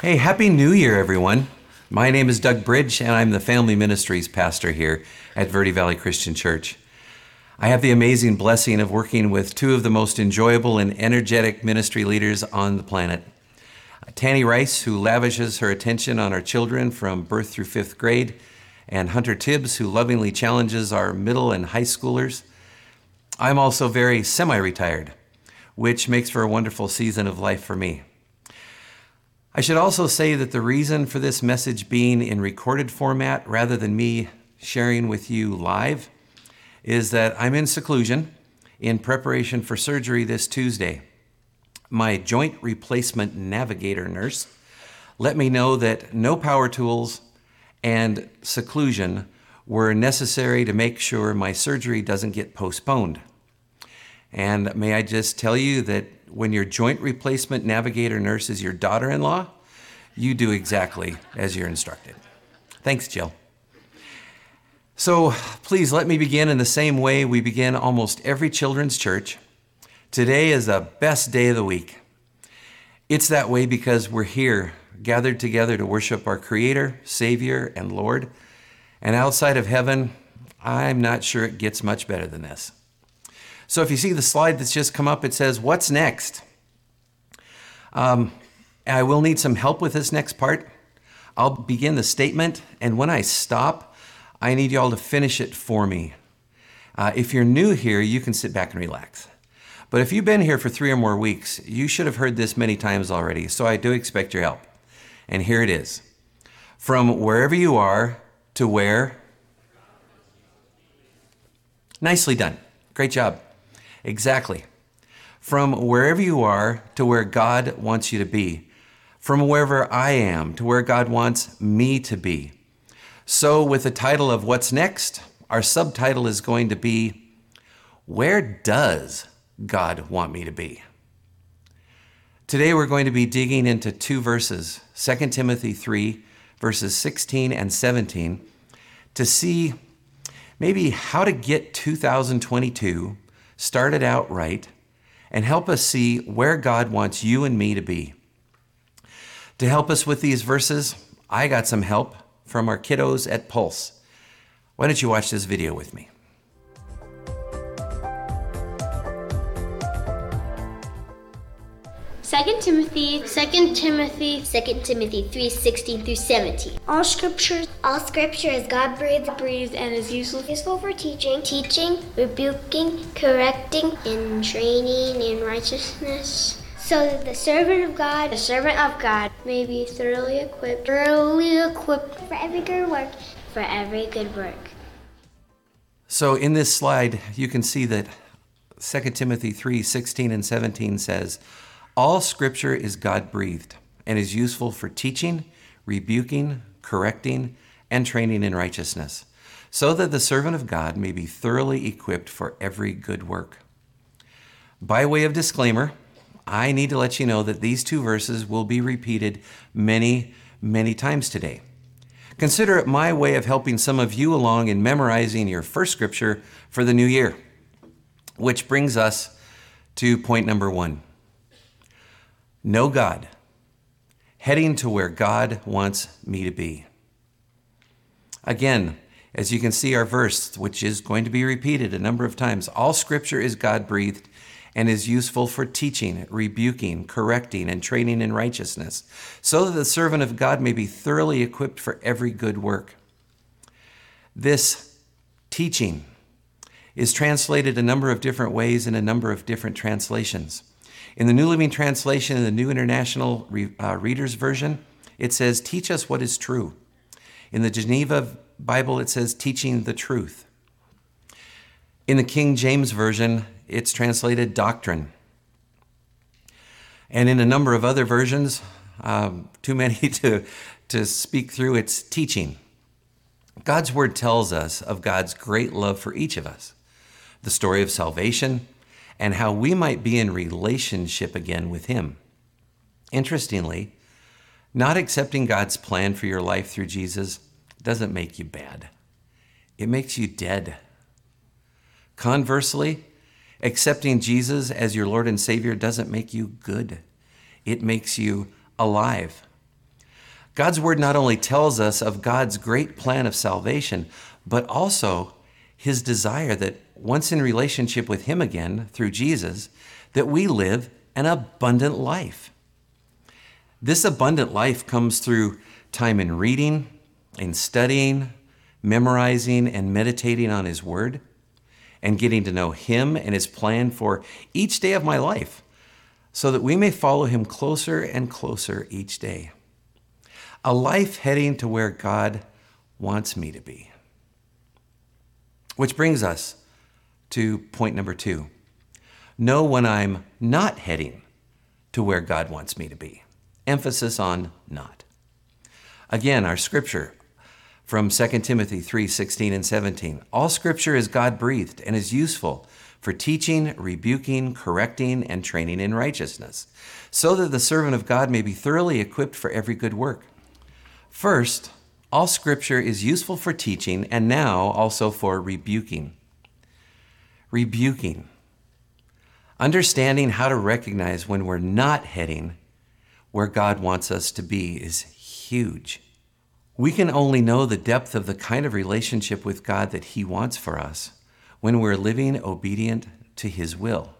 Hey, Happy New Year, everyone. My name is Doug Bridge, and I'm the Family Ministries pastor here at Verde Valley Christian Church. I have the amazing blessing of working with two of the most enjoyable and energetic ministry leaders on the planet. Tanny Rice, who lavishes her attention on our children from birth through fifth grade, and Hunter Tibbs, who lovingly challenges our middle and high schoolers. I'm also very semi retired, which makes for a wonderful season of life for me. I should also say that the reason for this message being in recorded format rather than me sharing with you live is that I'm in seclusion in preparation for surgery this Tuesday. My joint replacement navigator nurse let me know that no power tools and seclusion were necessary to make sure my surgery doesn't get postponed. And may I just tell you that when your joint replacement navigator nurse is your daughter in law, you do exactly as you're instructed. Thanks, Jill. So please let me begin in the same way we begin almost every children's church. Today is the best day of the week. It's that way because we're here, gathered together to worship our Creator, Savior, and Lord. And outside of heaven, I'm not sure it gets much better than this. So if you see the slide that's just come up, it says, What's next? Um, I will need some help with this next part. I'll begin the statement, and when I stop, I need y'all to finish it for me. Uh, if you're new here, you can sit back and relax. But if you've been here for three or more weeks, you should have heard this many times already, so I do expect your help. And here it is From wherever you are to where? Nicely done. Great job. Exactly. From wherever you are to where God wants you to be. From wherever I am to where God wants me to be. So, with the title of What's Next, our subtitle is going to be Where Does God Want Me to Be? Today we're going to be digging into two verses, 2 Timothy 3, verses 16 and 17, to see maybe how to get 2022 started out right, and help us see where God wants you and me to be. To help us with these verses, I got some help from our kiddos at Pulse. Why don't you watch this video with me? Second Timothy Second Timothy Second Timothy 3 16 through 17. All scripture All scripture is God breathed breathed and is useful useful for teaching, teaching, rebuking, correcting, and training in righteousness, so that the servant of God, the servant of God, may be thoroughly equipped, thoroughly equipped for every good work, for every good work. So in this slide, you can see that 2 Timothy 3 16 and 17 says, All scripture is God breathed and is useful for teaching, rebuking, correcting, and training in righteousness, so that the servant of God may be thoroughly equipped for every good work. By way of disclaimer, I need to let you know that these two verses will be repeated many, many times today. Consider it my way of helping some of you along in memorizing your first scripture for the new year. Which brings us to point number one Know God, heading to where God wants me to be. Again, as you can see, our verse, which is going to be repeated a number of times, all scripture is God breathed and is useful for teaching, rebuking, correcting, and training in righteousness, so that the servant of God may be thoroughly equipped for every good work. This teaching is translated a number of different ways in a number of different translations. In the New Living Translation, in the New International Re- uh, Reader's Version, it says, Teach us what is true. In the Geneva Bible, it says, Teaching the truth. In the King James Version, it's translated doctrine. And in a number of other versions, um, too many to, to speak through, it's teaching. God's word tells us of God's great love for each of us, the story of salvation, and how we might be in relationship again with Him. Interestingly, not accepting God's plan for your life through Jesus doesn't make you bad, it makes you dead. Conversely, accepting Jesus as your Lord and Savior doesn't make you good, it makes you alive. God's word not only tells us of God's great plan of salvation, but also his desire that once in relationship with him again through Jesus, that we live an abundant life. This abundant life comes through time in reading, in studying, memorizing, and meditating on his word, and getting to know him and his plan for each day of my life, so that we may follow him closer and closer each day a life heading to where God wants me to be. Which brings us to point number two know when I'm not heading to where God wants me to be. Emphasis on not. Again, our scripture from 2 Timothy 3 16 and 17. All scripture is God breathed and is useful for teaching, rebuking, correcting, and training in righteousness, so that the servant of God may be thoroughly equipped for every good work. First, all scripture is useful for teaching and now also for rebuking. Rebuking. Understanding how to recognize when we're not heading where God wants us to be is huge. We can only know the depth of the kind of relationship with God that He wants for us when we're living obedient to His will.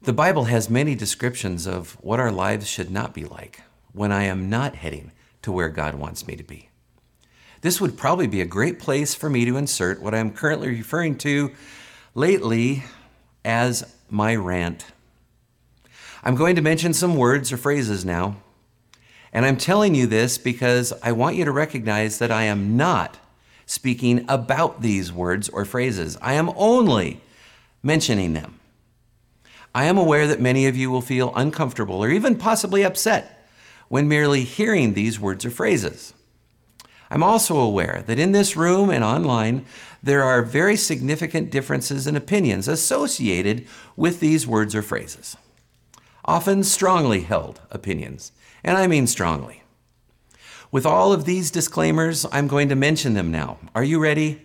The Bible has many descriptions of what our lives should not be like when I am not heading to where God wants me to be. This would probably be a great place for me to insert what I'm currently referring to lately as my rant. I'm going to mention some words or phrases now, and I'm telling you this because I want you to recognize that I am not speaking about these words or phrases. I am only mentioning them. I am aware that many of you will feel uncomfortable or even possibly upset when merely hearing these words or phrases. I'm also aware that in this room and online, there are very significant differences in opinions associated with these words or phrases. Often strongly held opinions, and I mean strongly. With all of these disclaimers, I'm going to mention them now. Are you ready?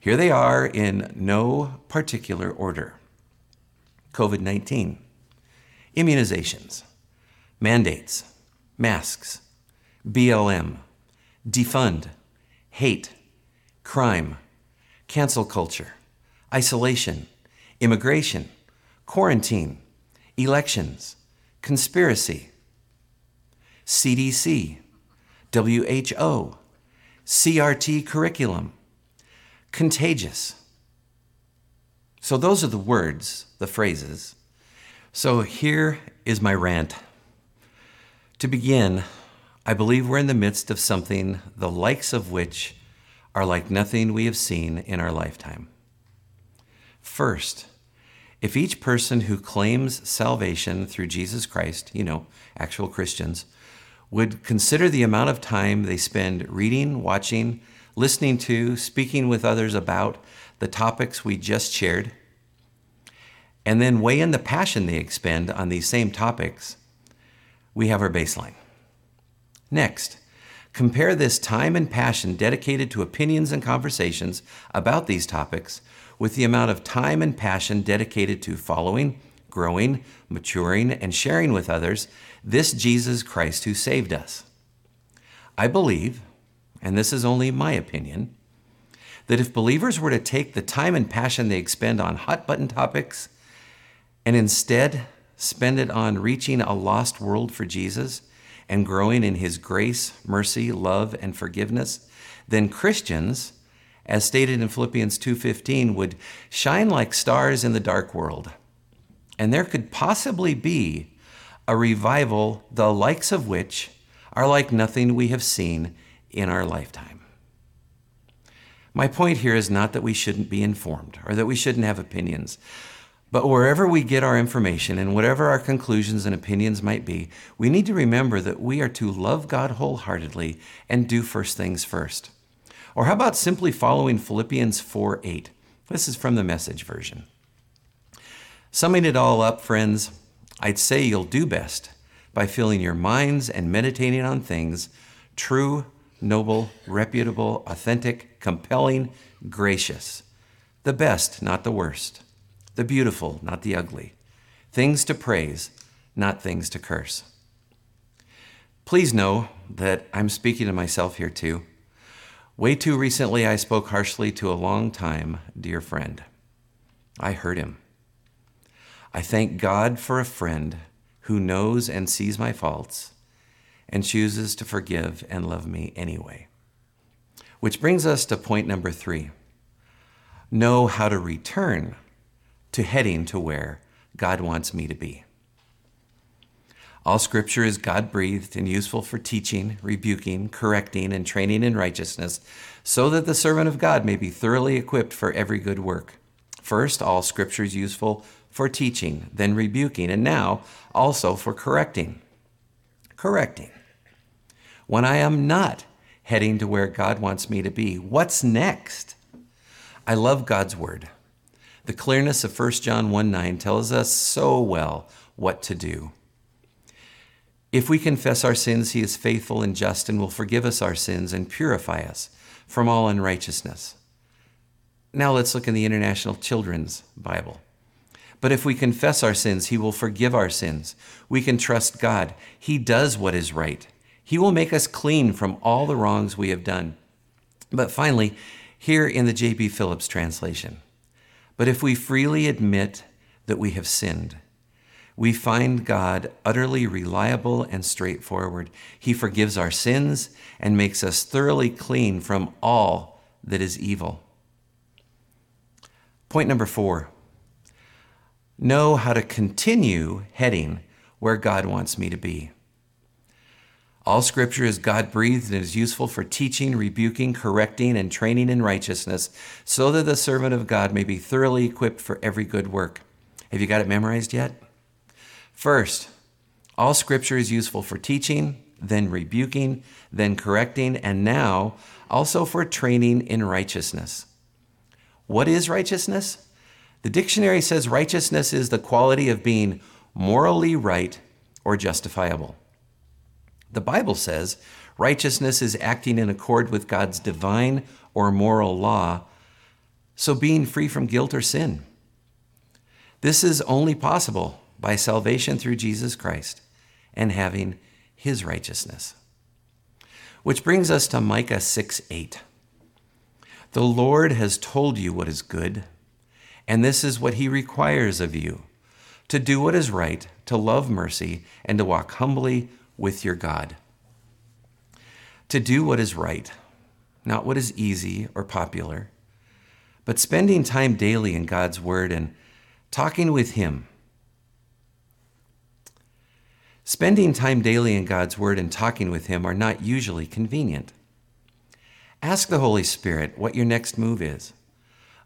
Here they are in no particular order. COVID 19, immunizations, mandates, masks, BLM, defund, hate, crime, cancel culture, isolation, immigration, quarantine, elections, conspiracy, CDC, WHO, CRT curriculum, contagious. So those are the words, the phrases. So here is my rant. To begin, I believe we're in the midst of something the likes of which are like nothing we have seen in our lifetime. First, if each person who claims salvation through Jesus Christ, you know, actual Christians, would consider the amount of time they spend reading, watching, listening to, speaking with others about the topics we just shared, and then weigh in the passion they expend on these same topics, we have our baseline. Next, compare this time and passion dedicated to opinions and conversations about these topics with the amount of time and passion dedicated to following, growing, maturing, and sharing with others this Jesus Christ who saved us. I believe, and this is only my opinion, that if believers were to take the time and passion they expend on hot button topics and instead spend it on reaching a lost world for Jesus and growing in his grace, mercy, love, and forgiveness, then Christians, as stated in Philippians 2:15, would shine like stars in the dark world. And there could possibly be a revival the likes of which are like nothing we have seen in our lifetime. My point here is not that we shouldn't be informed or that we shouldn't have opinions. But wherever we get our information and whatever our conclusions and opinions might be, we need to remember that we are to love God wholeheartedly and do first things first. Or how about simply following Philippians 4 8? This is from the message version. Summing it all up, friends, I'd say you'll do best by filling your minds and meditating on things true, noble, reputable, authentic, compelling, gracious. The best, not the worst the beautiful, not the ugly, things to praise, not things to curse. Please know that I'm speaking to myself here too. Way too recently, I spoke harshly to a long time dear friend. I hurt him. I thank God for a friend who knows and sees my faults and chooses to forgive and love me anyway. Which brings us to point number three know how to return to heading to where God wants me to be. All scripture is God breathed and useful for teaching, rebuking, correcting, and training in righteousness, so that the servant of God may be thoroughly equipped for every good work. First, all scripture is useful for teaching, then rebuking, and now also for correcting. Correcting. When I am not heading to where God wants me to be, what's next? I love God's word. The clearness of 1 John 1 9 tells us so well what to do. If we confess our sins, he is faithful and just and will forgive us our sins and purify us from all unrighteousness. Now let's look in the International Children's Bible. But if we confess our sins, he will forgive our sins. We can trust God. He does what is right. He will make us clean from all the wrongs we have done. But finally, here in the J.B. Phillips translation, but if we freely admit that we have sinned, we find God utterly reliable and straightforward. He forgives our sins and makes us thoroughly clean from all that is evil. Point number four know how to continue heading where God wants me to be. All scripture is God breathed and is useful for teaching, rebuking, correcting, and training in righteousness, so that the servant of God may be thoroughly equipped for every good work. Have you got it memorized yet? First, all scripture is useful for teaching, then rebuking, then correcting, and now also for training in righteousness. What is righteousness? The dictionary says righteousness is the quality of being morally right or justifiable. The Bible says righteousness is acting in accord with God's divine or moral law, so being free from guilt or sin. This is only possible by salvation through Jesus Christ and having his righteousness. Which brings us to Micah 6 8. The Lord has told you what is good, and this is what he requires of you to do what is right, to love mercy, and to walk humbly with your God. To do what is right, not what is easy or popular, but spending time daily in God's Word and talking with Him Spending time daily in God's Word and talking with Him are not usually convenient. Ask the Holy Spirit what your next move is.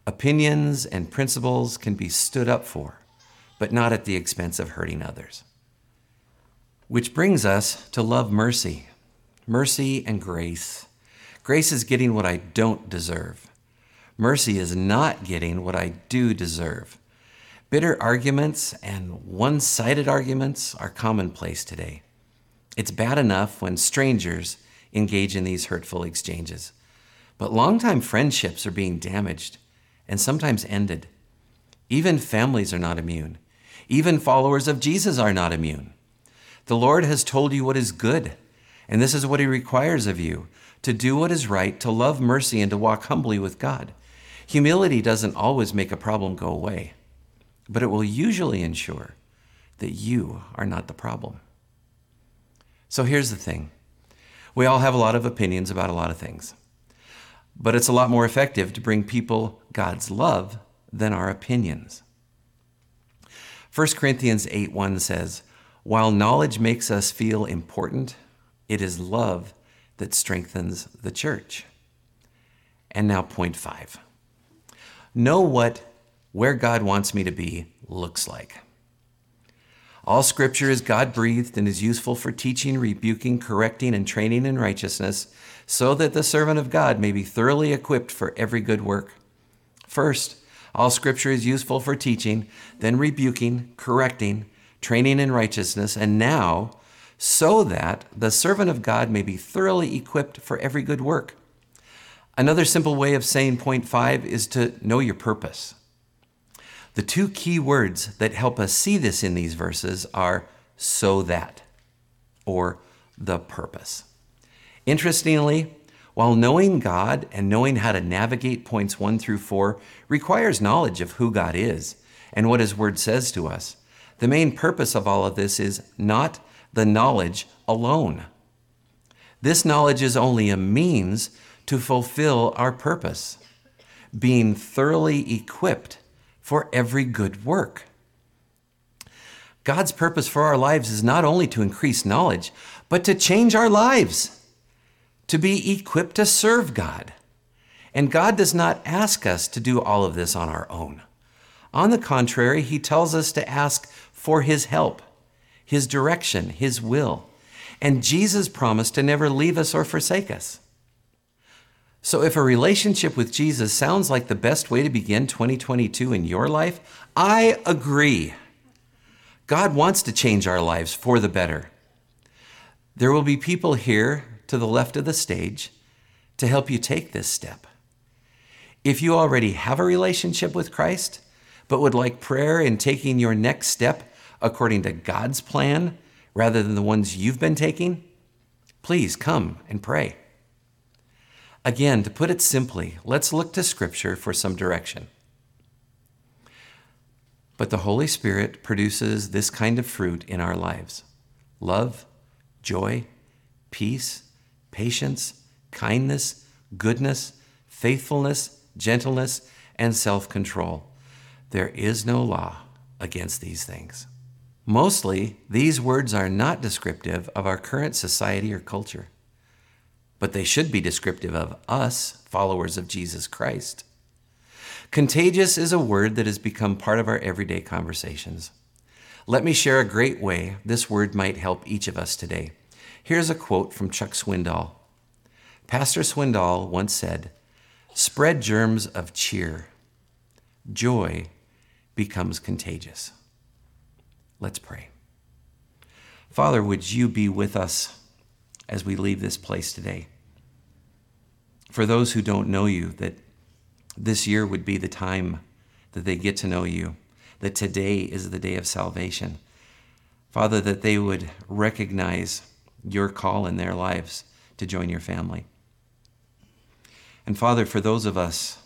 Opinions and principles can be stood up for, but not at the expense of hurting others. Which brings us to love mercy. Mercy and grace. Grace is getting what I don't deserve. Mercy is not getting what I do deserve. Bitter arguments and one sided arguments are commonplace today. It's bad enough when strangers engage in these hurtful exchanges, but longtime friendships are being damaged and sometimes ended. Even families are not immune. Even followers of Jesus are not immune. The Lord has told you what is good, and this is what He requires of you to do what is right, to love mercy, and to walk humbly with God. Humility doesn't always make a problem go away but it will usually ensure that you are not the problem. So here's the thing we all have a lot of opinions about a lot of things, but it's a lot more effective to bring people God's love than our opinions. 1 Corinthians 8 1 says, While knowledge makes us feel important, it is love that strengthens the church. And now, point five know what where God wants me to be looks like. All scripture is God breathed and is useful for teaching, rebuking, correcting, and training in righteousness, so that the servant of God may be thoroughly equipped for every good work. First, all scripture is useful for teaching, then rebuking, correcting, training in righteousness, and now, so that the servant of God may be thoroughly equipped for every good work. Another simple way of saying point five is to know your purpose. The two key words that help us see this in these verses are so that or the purpose. Interestingly, while knowing God and knowing how to navigate points one through four requires knowledge of who God is and what His Word says to us, the main purpose of all of this is not the knowledge alone. This knowledge is only a means to fulfill our purpose, being thoroughly equipped for every good work. God's purpose for our lives is not only to increase knowledge, but to change our lives, to be equipped to serve God. And God does not ask us to do all of this on our own. On the contrary, He tells us to ask for His help, His direction, His will. And Jesus promised to never leave us or forsake us. So, if a relationship with Jesus sounds like the best way to begin 2022 in your life, I agree. God wants to change our lives for the better. There will be people here to the left of the stage to help you take this step. If you already have a relationship with Christ, but would like prayer in taking your next step according to God's plan rather than the ones you've been taking, please come and pray. Again, to put it simply, let's look to Scripture for some direction. But the Holy Spirit produces this kind of fruit in our lives love, joy, peace, patience, kindness, goodness, faithfulness, gentleness, and self control. There is no law against these things. Mostly, these words are not descriptive of our current society or culture, but they should be descriptive of us, followers of Jesus Christ. Contagious is a word that has become part of our everyday conversations. Let me share a great way this word might help each of us today. Here's a quote from Chuck Swindoll. Pastor Swindoll once said, Spread germs of cheer. Joy becomes contagious. Let's pray. Father, would you be with us as we leave this place today? For those who don't know you, that this year would be the time that they get to know you, that today is the day of salvation. Father, that they would recognize your call in their lives to join your family. And Father, for those of us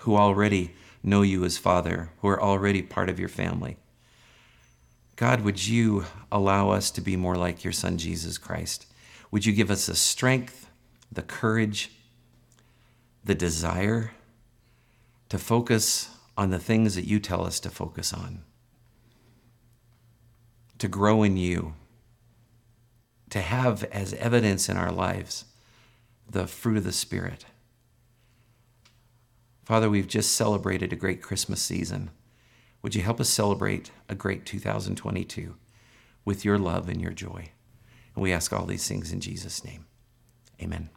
who already know you as Father, who are already part of your family, God, would you allow us to be more like your Son, Jesus Christ? Would you give us the strength, the courage, the desire to focus on the things that you tell us to focus on, to grow in you, to have as evidence in our lives the fruit of the Spirit. Father, we've just celebrated a great Christmas season. Would you help us celebrate a great 2022 with your love and your joy? And we ask all these things in Jesus' name. Amen.